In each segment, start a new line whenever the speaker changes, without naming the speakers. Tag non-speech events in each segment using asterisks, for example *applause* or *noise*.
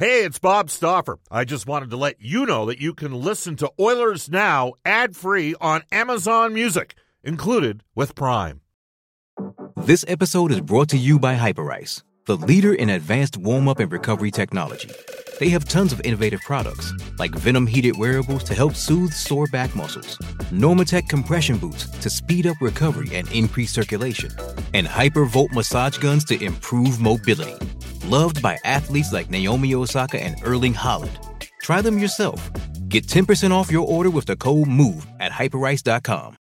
Hey, it's Bob Stauffer. I just wanted to let you know that you can listen to Oilers Now ad free on Amazon Music, included with Prime.
This episode is brought to you by Hyperice, the leader in advanced warm up and recovery technology. They have tons of innovative products, like Venom heated wearables to help soothe sore back muscles, Normatec compression boots to speed up recovery and increase circulation, and Hypervolt massage guns to improve mobility loved by athletes like Naomi Osaka and Erling Haaland. Try them yourself. Get 10% off your order with the code MOVE at hyperice.com.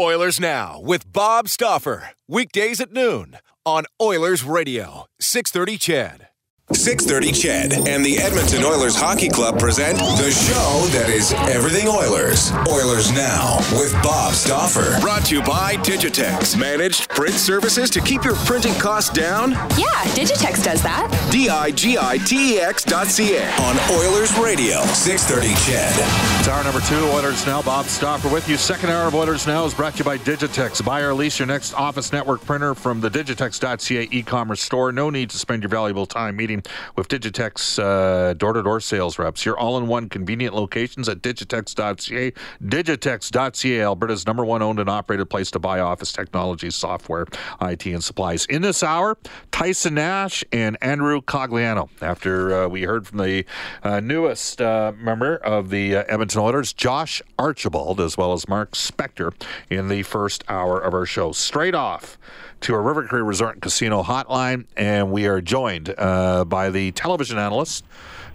Oilers Now with Bob Stauffer. Weekdays at noon on Oilers Radio, 630 CHED. 630 CHED and the Edmonton Oilers Hockey Club present the show that is everything Oilers. Oilers Now with Bob Stauffer. Brought to you by Digitex. Managed print services to keep your printing costs down?
Yeah, Digitex does that.
D-I-G-I-T-E-X dot C-A on Oilers Radio, 630 CHED.
It's hour number two, Oilers Now. Bob Stauffer with you. Second hour of Oilers Now is brought to you by Digitex. Buy or lease your next office network printer from the Digitex.ca e-commerce store. No need to spend your valuable time meeting with Digitex uh, door-to-door sales reps. Your all-in-one convenient locations at Digitex.ca. Digitex.ca, Alberta's number one owned and operated place to buy office technology, software, IT, and supplies. In this hour, Tyson Nash and Andrew Cogliano. After uh, we heard from the uh, newest uh, member of the uh, Edmonton Oilers, Josh Archibald, as well as Mark Spector, in the first hour of our show. Straight off to our River Cree Resort and Casino hotline, and we are joined uh, by the television analyst,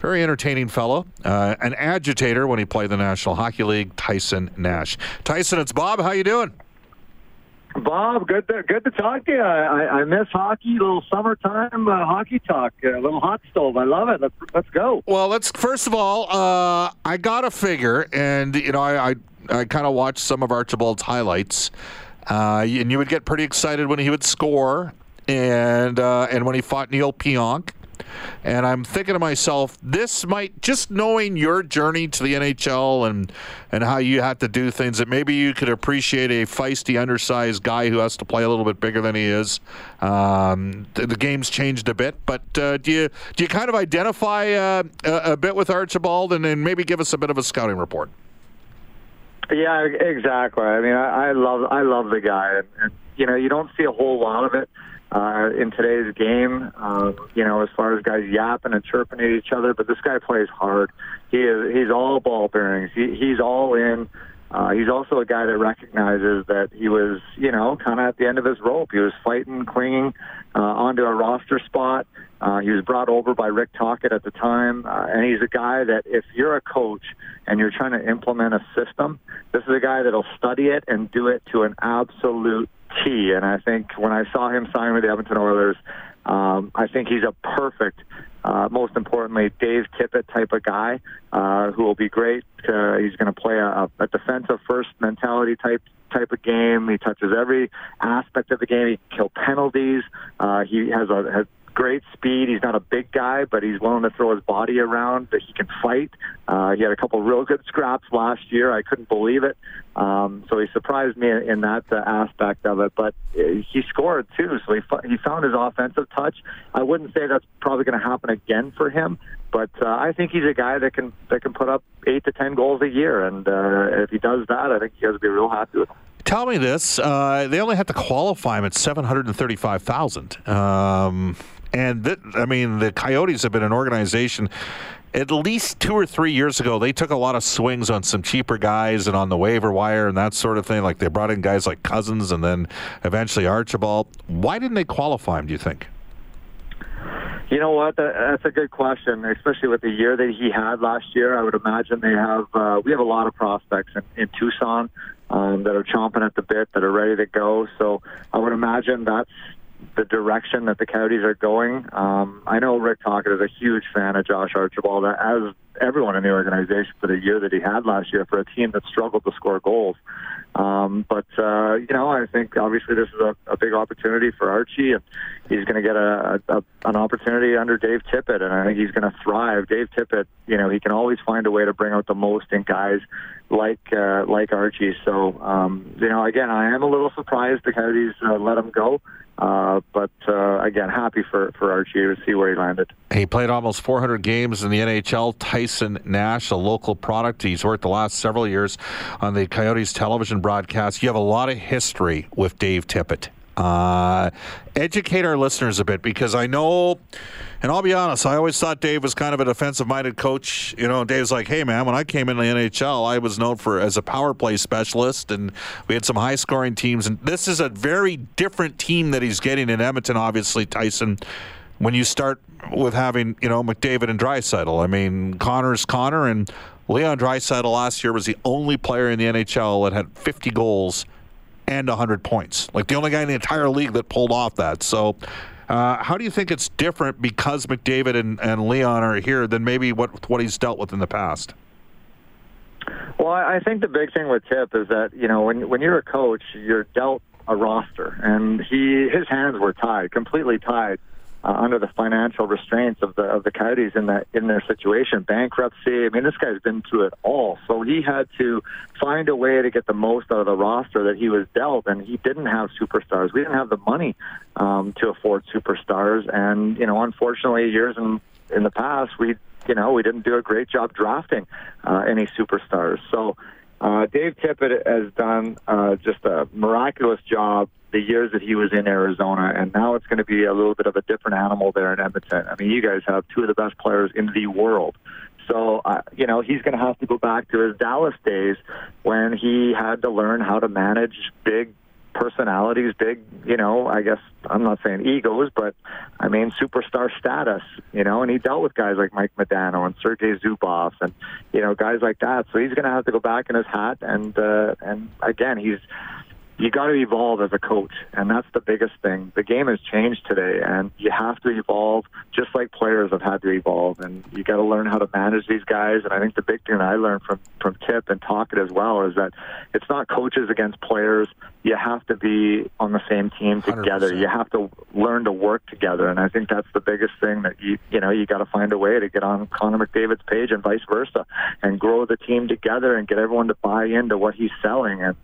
very entertaining fellow, uh, an agitator when he played the National Hockey League, Tyson Nash. Tyson, it's Bob. How you doing?
Bob, good to good to talk to you. I, I, I miss hockey, a little summertime uh, hockey talk, a little hot stove. I love it. Let's let's go.
Well, let's first of all, uh, I got a figure, and you know, I I, I kind of watched some of Archibald's highlights. Uh, and you would get pretty excited when he would score, and uh, and when he fought Neil Pionk. And I'm thinking to myself, this might just knowing your journey to the NHL and and how you have to do things that maybe you could appreciate a feisty, undersized guy who has to play a little bit bigger than he is. Um, the, the, game's changed a bit, but uh, do you do you kind of identify uh, a, a, bit with Archibald and, and maybe give us a bit of a scouting report?
Yeah, exactly. I mean, I, I love I love the guy, and, and you know, you don't see a whole lot of it uh, in today's game. Uh, you know, as far as guys yapping and chirping at each other, but this guy plays hard. He is he's all ball bearings. He, he's all in. Uh, he's also a guy that recognizes that he was, you know, kind of at the end of his rope. He was fighting, clinging uh, onto a roster spot. Uh, he was brought over by Rick Tocchet at the time, uh, and he's a guy that if you're a coach and you're trying to implement a system, this is a guy that'll study it and do it to an absolute T. And I think when I saw him sign with the Edmonton Oilers, um, I think he's a perfect uh, most importantly, Dave Tippett type of guy uh, who will be great. Uh, he's going to play a, a defensive first mentality type type of game. He touches every aspect of the game. He can kill penalties. Uh, he has a has great speed. He's not a big guy, but he's willing to throw his body around. That he can fight. Uh, he had a couple real good scraps last year. I couldn't believe it. Um, so he surprised me in that uh, aspect of it. But uh, he scored too, so he he found his offensive touch. I wouldn't say that's probably going to happen again for him, but uh, I think he's a guy that can that can put up eight to ten goals a year, and uh, if he does that, I think you guys will be real happy with him.
Tell me this: uh, they only had to qualify him at seven hundred and thirty-five thousand. Um, and th- I mean, the Coyotes have been an organization. At least two or three years ago, they took a lot of swings on some cheaper guys and on the waiver wire and that sort of thing. Like they brought in guys like Cousins and then eventually Archibald. Why didn't they qualify him? Do you think?
You know what? That's a good question, especially with the year that he had last year. I would imagine they have. Uh, we have a lot of prospects in, in Tucson um, that are chomping at the bit, that are ready to go. So I would imagine that's the direction that the Coyotes are going. Um, I know Rick Tocchet is a huge fan of Josh Archibald, as everyone in the organization for the year that he had last year for a team that struggled to score goals. Um, but uh, you know, I think obviously this is a, a big opportunity for Archie, and he's going to get a, a, an opportunity under Dave Tippett, and I think he's going to thrive. Dave Tippett, you know, he can always find a way to bring out the most in guys like uh, like Archie. So um, you know, again, I am a little surprised the Coyotes uh, let him go. Uh, but uh, again, happy for, for Archie to see where he landed.
He played almost 400 games in the NHL. Tyson Nash, a local product. He's worked the last several years on the Coyotes television broadcast. You have a lot of history with Dave Tippett. Uh, educate our listeners a bit because I know, and I'll be honest, I always thought Dave was kind of a defensive minded coach. You know, Dave's like, hey, man, when I came in the NHL, I was known for as a power play specialist, and we had some high scoring teams. And this is a very different team that he's getting in Edmonton, obviously, Tyson. When you start with having, you know, McDavid and Draisaitl, I mean, Connor's Connor, and Leon Draisaitl last year was the only player in the NHL that had 50 goals and 100 points. Like the only guy in the entire league that pulled off that. So, uh, how do you think it's different because McDavid and, and Leon are here than maybe what what he's dealt with in the past?
Well, I think the big thing with Tip is that you know when when you're a coach, you're dealt a roster, and he his hands were tied, completely tied uh, under the financial restraints of the of the Coyotes in that in their situation, bankruptcy. I mean, this guy's been through it all, so he had to find a way to get the most out of the roster that he was dealt, and he didn't have superstars. We didn't have the money um, to afford superstars, and you know, unfortunately, years in in the past, we you know we didn't do a great job drafting uh, any superstars. So. Uh, Dave Tippett has done uh, just a miraculous job the years that he was in Arizona, and now it's going to be a little bit of a different animal there in Edmonton. I mean, you guys have two of the best players in the world. So, uh, you know, he's going to have to go back to his Dallas days when he had to learn how to manage big personalities, big, you know, I guess I'm not saying egos, but I mean superstar status, you know, and he dealt with guys like Mike Modano and Sergei Zubov and, you know, guys like that. So he's going to have to go back in his hat and, uh, and again, he's, you got to evolve as a coach, and that's the biggest thing. The game has changed today, and you have to evolve just like players have had to evolve, and you got to learn how to manage these guys. And I think the big thing that I learned from from Tip and Tocchet as well is that it's not coaches against players. You have to be on the same team together. 100%. You have to learn to work together, and I think that's the biggest thing that you you know you got to find a way to get on Connor McDavid's page and vice versa, and grow the team together and get everyone to buy into what he's selling and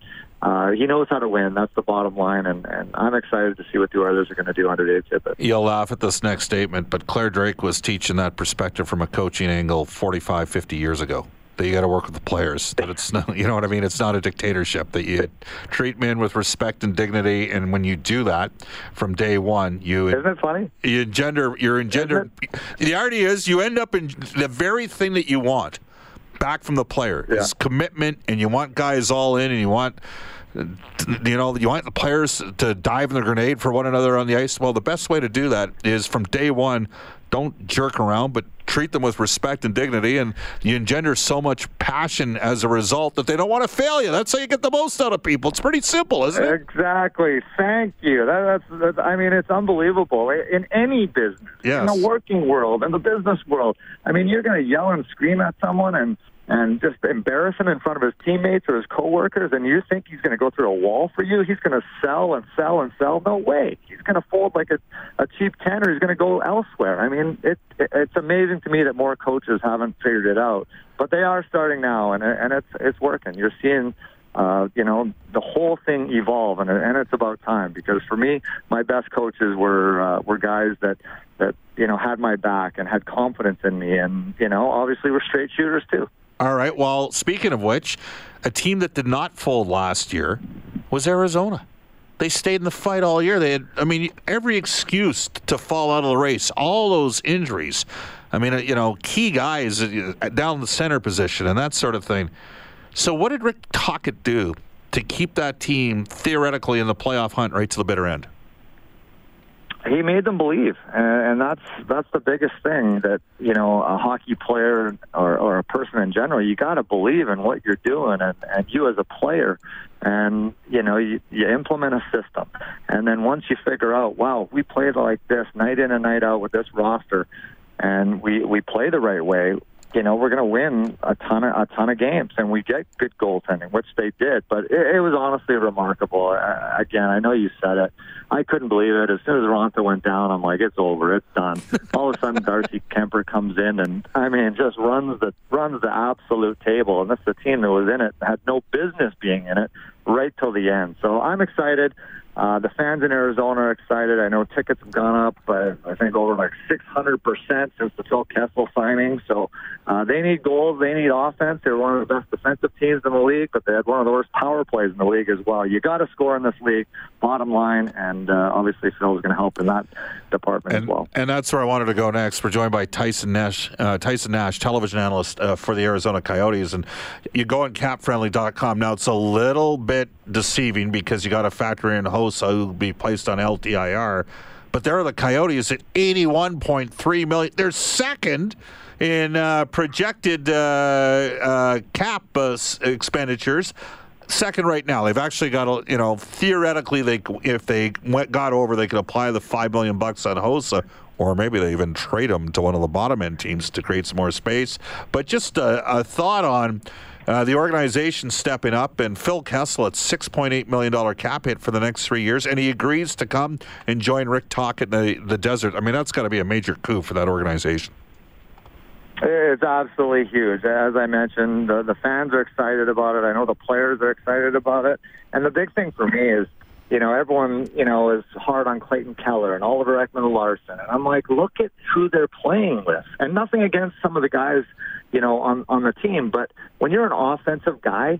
uh, he knows how to win. That's the bottom line, and, and I'm excited to see what the Oilers are going to do under Dave Tippett.
You'll laugh at this next statement, but Clare Drake was teaching that perspective from a coaching angle 45, 50 years ago. That you got to work with the players. That it's not, *laughs* you know what I mean. It's not a dictatorship. That you treat men with respect and dignity, and when you do that from day one, you
isn't it funny?
You engender. You're engender. The irony is, you end up in the very thing that you want back from the player yeah. is commitment, and you want guys all in, and you want you know, you want the players to dive in the grenade for one another on the ice. Well, the best way to do that is from day one, don't jerk around, but treat them with respect and dignity. And you engender so much passion as a result that they don't want to fail you. That's how you get the most out of people. It's pretty simple, isn't it?
Exactly. Thank you. That, that's, that's, I mean, it's unbelievable. In any business, yes. in the working world, in the business world, I mean, you're going to yell and scream at someone and and just embarrass him in front of his teammates or his coworkers, and you think he's going to go through a wall for you? He's going to sell and sell and sell? No way. He's going to fold like a, a cheap ten, or he's going to go elsewhere. I mean, it, it, it's amazing to me that more coaches haven't figured it out, but they are starting now, and and it's it's working. You're seeing. Uh, you know, the whole thing evolve, and, and it's about time. Because for me, my best coaches were uh, were guys that that you know had my back and had confidence in me, and you know, obviously were straight shooters too.
All right. Well, speaking of which, a team that did not fold last year was Arizona. They stayed in the fight all year. They had, I mean, every excuse to fall out of the race. All those injuries. I mean, you know, key guys uh, down the center position and that sort of thing. So, what did Rick Tocchet do to keep that team theoretically in the playoff hunt right to the bitter end?
He made them believe, and, and that's that's the biggest thing that you know a hockey player or, or a person in general. You got to believe in what you're doing, and, and you as a player, and you know you, you implement a system, and then once you figure out, wow, we played like this night in and night out with this roster, and we we play the right way. You know, we're going to win a ton of a ton of games, and we get good goaltending, which they did. But it, it was honestly remarkable. Uh, again, I know you said it. I couldn't believe it. As soon as Raanta went down, I'm like, it's over, it's done. *laughs* All of a sudden, Darcy Kuemper comes in, and I mean, just runs the runs the absolute table. And that's the team that was in it had no business being in it right till the end. So I'm excited. Uh, the fans in Arizona are excited. I know tickets have gone up, uh, I think over like 600% since the Phil Kessel signing. So uh, they need goals. They need offense. They're one of the best defensive teams in the league, but they had one of the worst power plays in the league as well. You got to score in this league, bottom line, and uh, obviously Phil is going to help in that department
and,
as well.
And that's where I wanted to go next. We're joined by Tyson Nash, uh, Tyson Nash, television analyst uh, for the Arizona Coyotes, and you go on CapFriendly.com now. It's a little bit deceiving because you got to factor in Who will be placed on LTIR. But there are the Coyotes at 81.3 million. They're second in uh, projected uh, uh, cap uh, expenditures. Second right now. They've actually got a, you know, theoretically, they if they went, got over, they could apply the five million bucks on Hossa, or maybe they even trade him to one of the bottom end teams to create some more space. But just a, a thought on uh, the organization stepping up, and Phil Kessel at $6.8 million cap hit for the next three years, and he agrees to come and join Rick Tocchet in the, the desert. I mean, that's got to be a major coup for that organization.
It's absolutely huge. As I mentioned, the, the fans are excited about it. I know the players are excited about it. And the big thing for me is, you know, everyone, you know, is hard on Clayton Keller and Oliver Ekman-Larsson. And I'm like, look at who they're playing with. And nothing against some of the guys you know, on on the team. But when you're an offensive guy,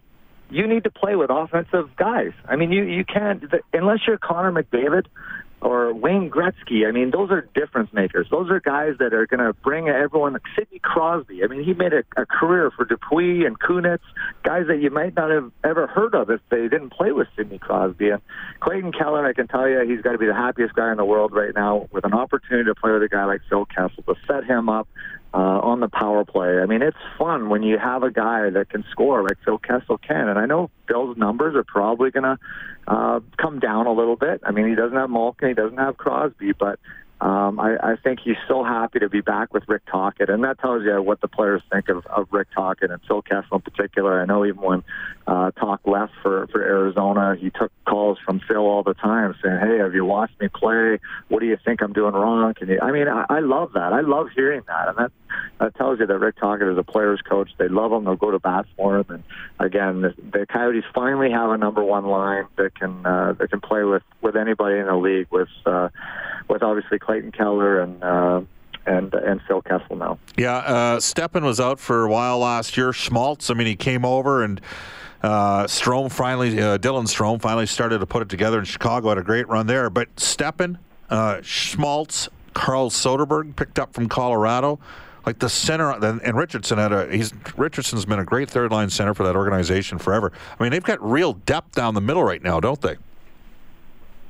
you need to play with offensive guys. I mean, you you can't unless you're Connor McDavid or Wayne Gretzky. I mean, those are difference makers. Those are guys that are going to bring everyone. Sidney Crosby. I mean, he made a, a career for Dupuis and Kunitz, guys that you might not have ever heard of if they didn't play with Sidney Crosby. And Clayton Keller, I can tell you, he's got to be the happiest guy in the world right now with an opportunity to play with a guy like Phil Kessel to set him up uh, on the power play. I mean, it's fun when you have a guy that can score like Phil Kessel can. And I know Phil's numbers are probably going to uh, come down a little bit. I mean, he doesn't have Malkin, he doesn't have Crosby, but um, I, I think he's so happy to be back with Rick Tocchet, and that tells you what the players think of, of Rick Tocchet and Phil Kessel in particular. I know even when uh, Talk left for, for Arizona, he took calls from Phil all the time saying, "Hey, have you watched me play? What do you think I'm doing wrong?" Can you? I mean, I, I love that. I love hearing that, and that that tells you that Rick Tocchet is a player's coach. They love him. They'll go to bat for him. And again, the, the Coyotes finally have a number one line that can uh, that can play with with anybody in the league with. Uh, with obviously Clayton Keller and uh, and and Phil Kessel now.
Yeah, uh, Stepan was out for a while last year. Schmaltz, I mean, he came over and. Uh, Strome finally, uh, Dylan Strome finally started to put it together in Chicago. Had a great run there. But Stepan, uh, Schmaltz, Carl Soderberg picked up from Colorado. Like the center, and Richardson had a. He's Richardson's been a great third line center for that organization forever. I mean, they've got real depth down the middle right now, don't they?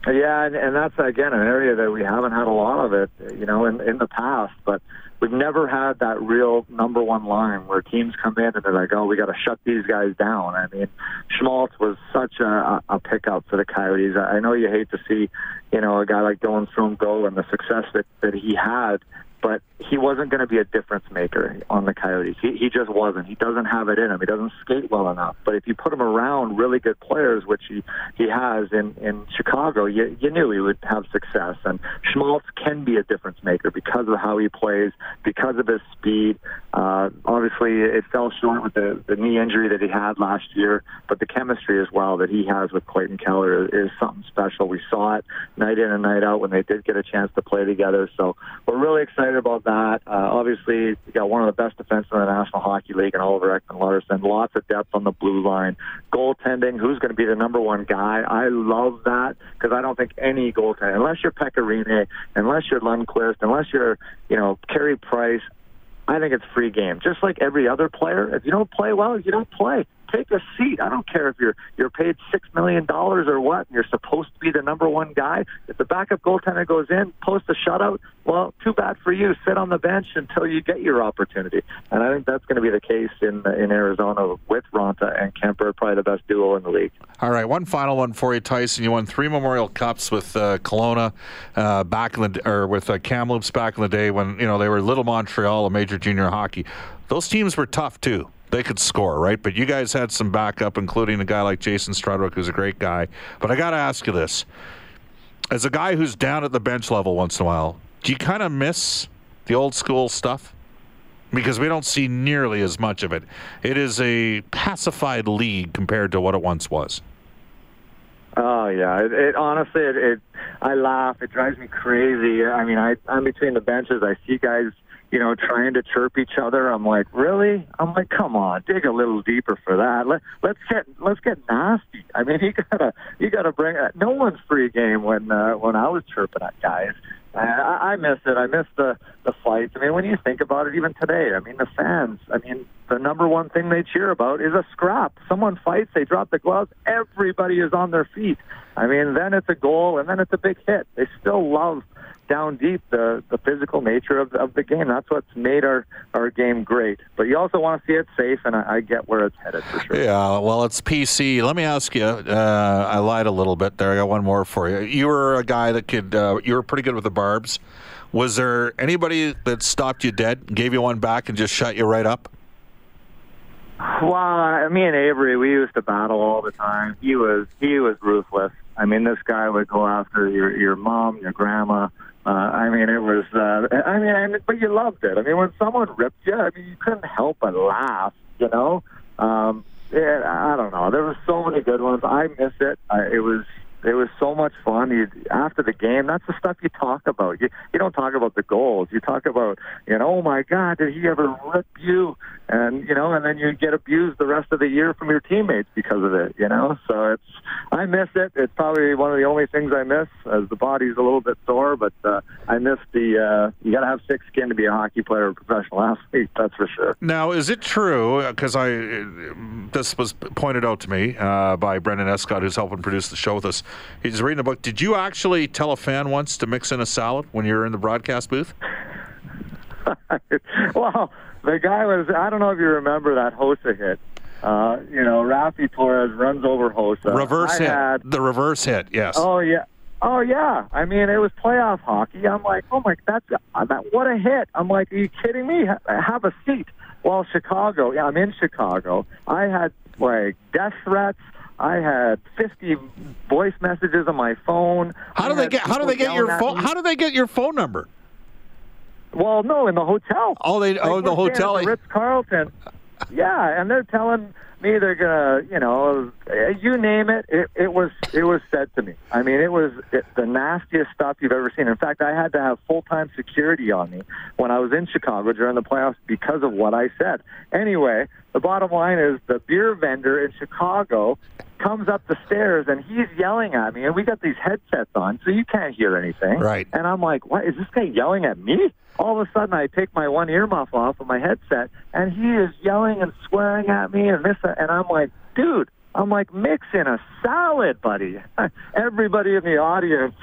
Yeah, and, and that's again an area that we haven't had a lot of it, you know, in in the past. But we've never had that real number one line where teams come in and they're like, "Oh, we got to shut these guys down." I mean, Schmaltz was such a, a pickup for the Coyotes. I know you hate to see, you know, a guy like Dylan Strome go and the success that that he had but he wasn't going to be a difference maker on the Coyotes. He, he just wasn't. He doesn't have it in him. He doesn't skate well enough. But if you put him around really good players, which he, he has in, in Chicago, you, you knew he would have success. And Schmaltz can be a difference maker because of how he plays, because of his speed. Uh, obviously, it fell short with the, the knee injury that he had last year, but the chemistry as well that he has with Clayton Keller is, is something special. We saw it night in and night out when they did get a chance to play together. So we're really excited excited about that. Uh, obviously, you got one of the best defensemen in the National Hockey League, and Oliver Ekman-Larsson. Lots of depth on the blue line. Goaltending. Who's going to be the number one guy? I love that because I don't think any goaltender, unless you're Pekka Rinne, unless you're Lundqvist, unless you're you know Carey Price, I think it's free game. Just like every other player, if you don't play well, you don't play take a seat. I don't care if you're you're paid six million dollars or what. And you're supposed to be the number one guy. If the backup goaltender goes in, post a shutout. Well, too bad for you. Sit on the bench until you get your opportunity. And I think that's going to be the case in in Arizona with Raanta and Kuemper, probably the best duo in the league.
All right, one final one for you, Tyson. You won three Memorial Cups with uh, Kelowna uh, back in the or with uh, Kamloops back in the day when you know they were Little Montreal, a major junior hockey. Those teams were tough too. They could score, right? But you guys had some backup, including a guy like Jason Strudwick, who's a great guy. But I got to ask you this: as a guy who's down at the bench level once in a while, do you kind of miss the old school stuff? Because we don't see nearly as much of it. It is a pacified league compared to what it once was.
Oh yeah, it, it honestly, it, it. I laugh. It drives me crazy. I mean, I I'm between the benches. I see guys, you know, trying to chirp each other. I'm like, really? I'm like, come on, dig a little deeper for that. Let let's get let's get nasty. I mean, *laughs* you gotta you gotta bring. No one's free game when uh, when I was chirping at guys. I, I miss it. I miss the the fights. I mean, when you think about it, even today, I mean, the fans. I mean, the number one thing they cheer about is a scrap. Someone fights, they drop the gloves, everybody is on their feet. I mean, then it's a goal, and then it's a big hit. They still love down deep the the physical nature of of the game. That's what's made our our game great. But you also want to see it safe, and I, I get where it's headed for sure.
Yeah, well, it's PC. Let me ask you. Uh, I lied a little bit there. I got one more for you. You were a guy that could. Uh, you were pretty good with the barbs. Was there anybody that stopped you dead, gave you one back, and just shut you right up?
Well, me and Avery, we used to battle all the time. He was he was ruthless. I mean, this guy would go after your your mom, your grandma. Uh, I mean, it was. Uh, I mean, and, but you loved it. I mean, when someone ripped you, I mean, you couldn't help but laugh. You know. Um, yeah, I don't know. There were so many good ones. I miss it. I, it was it was so much fun. You, after the game, that's the stuff you talk about. You, you don't talk about the goals. You talk about, you know, oh my God, did he ever rip you? And you know, and then you get abused the rest of the year from your teammates because of it. You know, so it's I miss it. It's probably one of the only things I miss, as the body's a little bit sore. But uh, I miss the. Uh, you got to have thick skin to be a hockey player, or professional *laughs* athlete. That's for sure.
Now, is it true? Because I this was pointed out to me uh, by Brendan Escott, who's helping produce the show with us. He's reading a book. Did you actually tell a fan once to mix in a salad when you were in the broadcast booth? *laughs*
well, the guy was, I don't know if you remember that Hossa hit. Uh, you know, Raffi Torres runs over Hossa.
Reverse
I
hit.
Had,
the reverse hit, yes.
Oh, yeah. Oh yeah, I mean it was playoff hockey. I'm like, oh my, that's that, what a hit! I'm like, are you kidding me? Have a seat. Well, Chicago. Yeah, I'm in Chicago. I had like death threats. I had 50 voice messages on my phone.
How do they get? How do they get your phone? How do they get your phone number?
Well, no, in the hotel.
Oh, they. Oh, the hotel.
Ritz Carlton. Yeah, and they're telling me they're gonna, you know, you name it, it, it was it was said to me. I mean, it was it, the nastiest stuff you've ever seen. In fact, I had to have full time security on me when I was in Chicago during the playoffs because of what I said. Anyway, the bottom line is the beer vendor in Chicago comes up the stairs and he's yelling at me, and we got these headsets on, so you can't hear anything.
Right.
And I'm like, what is this guy yelling at me? All of a sudden, I take my one earmuff off of my headset, and he is yelling and swearing at me, and this, and I'm like, dude, I'm like, mixing a salad, buddy. *laughs* Everybody in the audience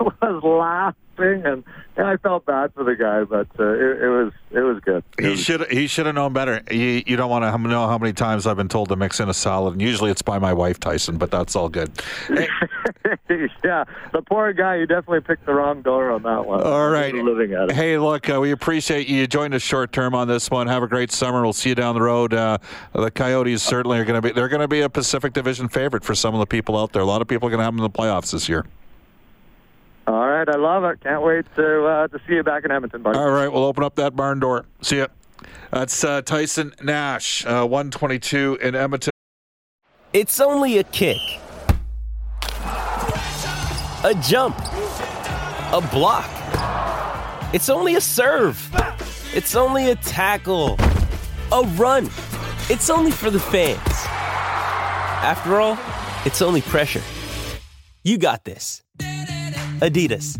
*laughs* was laughing, and, and I felt bad for the guy, but uh, it, it was it was good. It
He
was-
should. He should have known better. You, you don't want to know how many times I've been told to mix in a salad, and usually it's by my wife Tyson. But that's all good. Hey, *laughs*
yeah, the poor guy. You definitely picked the wrong door on that one.
all right.
Living at it.
Hey, look, uh, we appreciate you joined us short term on this one. Have a great summer. We'll see you down the road. Uh, the Coyotes certainly are going to be. They're going to be a Pacific Division favorite for some of the people out there. A lot of people are going to have them in the playoffs this year.
All right, I love it. Can't wait to uh, to see you back in Edmonton, buddy.
All right, we'll open up that barn door. See ya. That's uh, Tyson Nash, uh, 122 in Edmonton.
It's only a kick, a jump, a block. It's only a serve. It's only a tackle, a run. It's only for the fans. After all, it's only pressure. You got this. Adidas.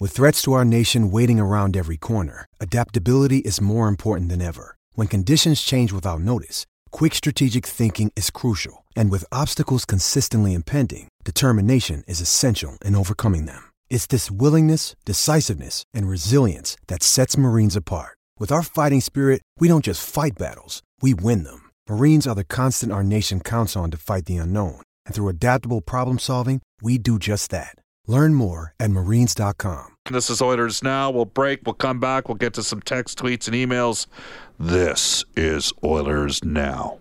With threats to our nation waiting around every corner, adaptability is more important than ever. When conditions change without notice, quick strategic thinking is crucial. And with obstacles consistently impending, determination is essential in overcoming them. It's this willingness, decisiveness, and resilience that sets Marines apart. With our fighting spirit, we don't just fight battles, we win them. Marines are the constant our nation counts on to fight the unknown. And through adaptable problem solving, we do just that. Learn more at marines.com.
This is Oilers Now. We'll break. We'll come back. We'll get to some text, tweets, and emails. This is Oilers Now.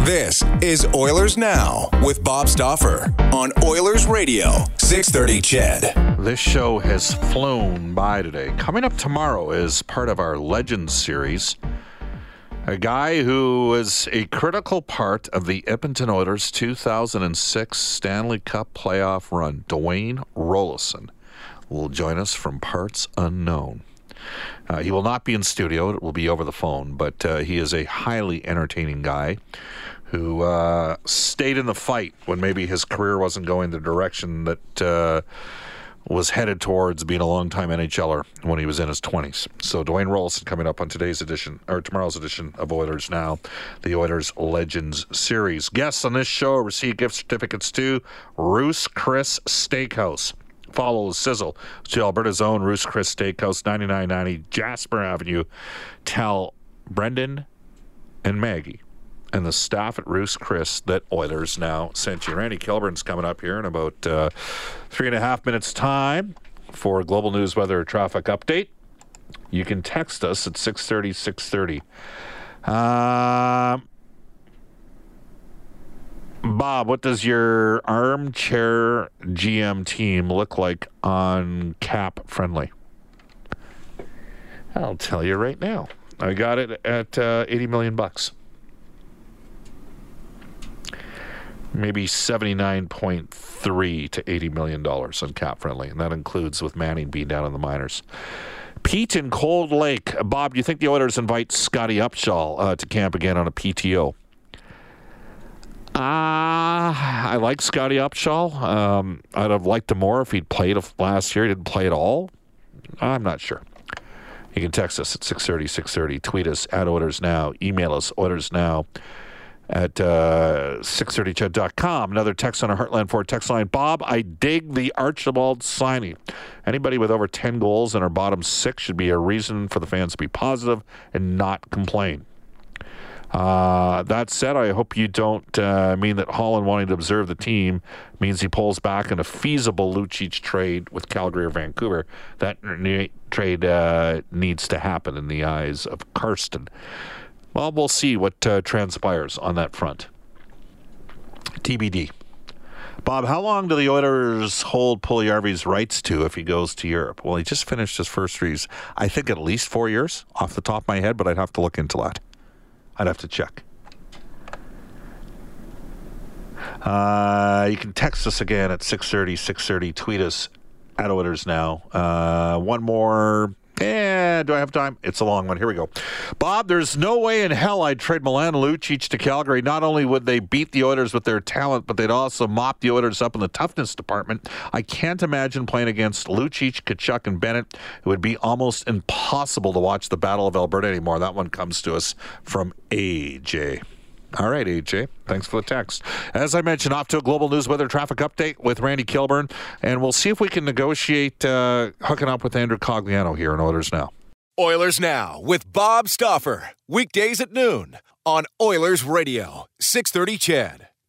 This is Oilers Now with Bob Stauffer on Oilers Radio, 630 CHED.
This show has flown by today. Coming up tomorrow is part of our Legends series. A guy who was a critical part of the Edmonton Oilers 2006 Stanley Cup playoff run, Dwayne Roloson, will join us from parts unknown. Uh, he will not be in studio, it will be over the phone, but uh, he is a highly entertaining guy who uh, stayed in the fight when maybe his career wasn't going the direction that uh, was headed towards being a longtime NHLer when he was in his 20s. So Dwayne Roloson coming up on today's edition or tomorrow's edition of Oilers Now, the Oilers Legends series. Guests on this show receive gift certificates to Ruth's Chris Steakhouse. Follow the sizzle to Alberta's own Ruth's Chris Steakhouse, 9990 Jasper Avenue. Tell Brendan and Maggie and the staff at Ruth's Chris that Oilers now sent you. Randy Kilburn's coming up here in about uh, three and a half minutes' time for Global News Weather Traffic Update. You can text us at 630 630. Uh, Bob, what does your armchair GM team look like on cap friendly? I'll tell you right now. I got it at uh, 80 million bucks. Maybe 79.3 to 80 million dollars on cap friendly and that includes with manning being down in the minors pete in cold lake bob do you think the oilers invite scotty upshall uh, to camp again on a pto uh, I like Scotty Upshall. Um, I'd have liked him more if he'd played last year. He didn't play at all. I'm not sure. You can text us at 630, 630. Tweet us at Oilers Now. Email us, Oilers Now at uh, 630ched.com. Another text on our Heartland Ford text line. Bob, I dig the Archibald signing. Anybody with over 10 goals in our bottom six should be a reason for the fans to be positive and not complain. Uh, that said, I hope you don't uh, mean that Holland wanting to observe the team means he pulls back in a feasible Lucic trade with Calgary or Vancouver. That trade uh, needs to happen in the eyes of Karsten. Well, we'll see what uh, transpires on that front. TBD. Bob, how long do the Oilers hold Puljujarvi's rights to if he goes to Europe? Well, he just finished his first freeze. I think at least four years off the top of my head, but I'd have to look into that. I'd have to check. Uh, you can text us again at 630, 630. Tweet us at Oilers Now. Uh, one more and do I have time? It's a long one. Here we go. Bob, there's no way in hell I'd trade Milan Lucic to Calgary. Not only would they beat the Oilers with their talent, but they'd also mop the Oilers up in the toughness department. I can't imagine playing against Lucic, Tkachuk, and Bennett. It would be almost impossible to watch the Battle of Alberta anymore. That one comes to us from AJ. All right, AJ. Thanks for the text. As I mentioned, off to a global news weather traffic update with Randy Kilburn, and we'll see if we can negotiate uh, hooking up with Andrew Cogliano here in Oilers Now.
Oilers Now with Bob Stauffer. Weekdays at noon on Oilers Radio, 630 CHED.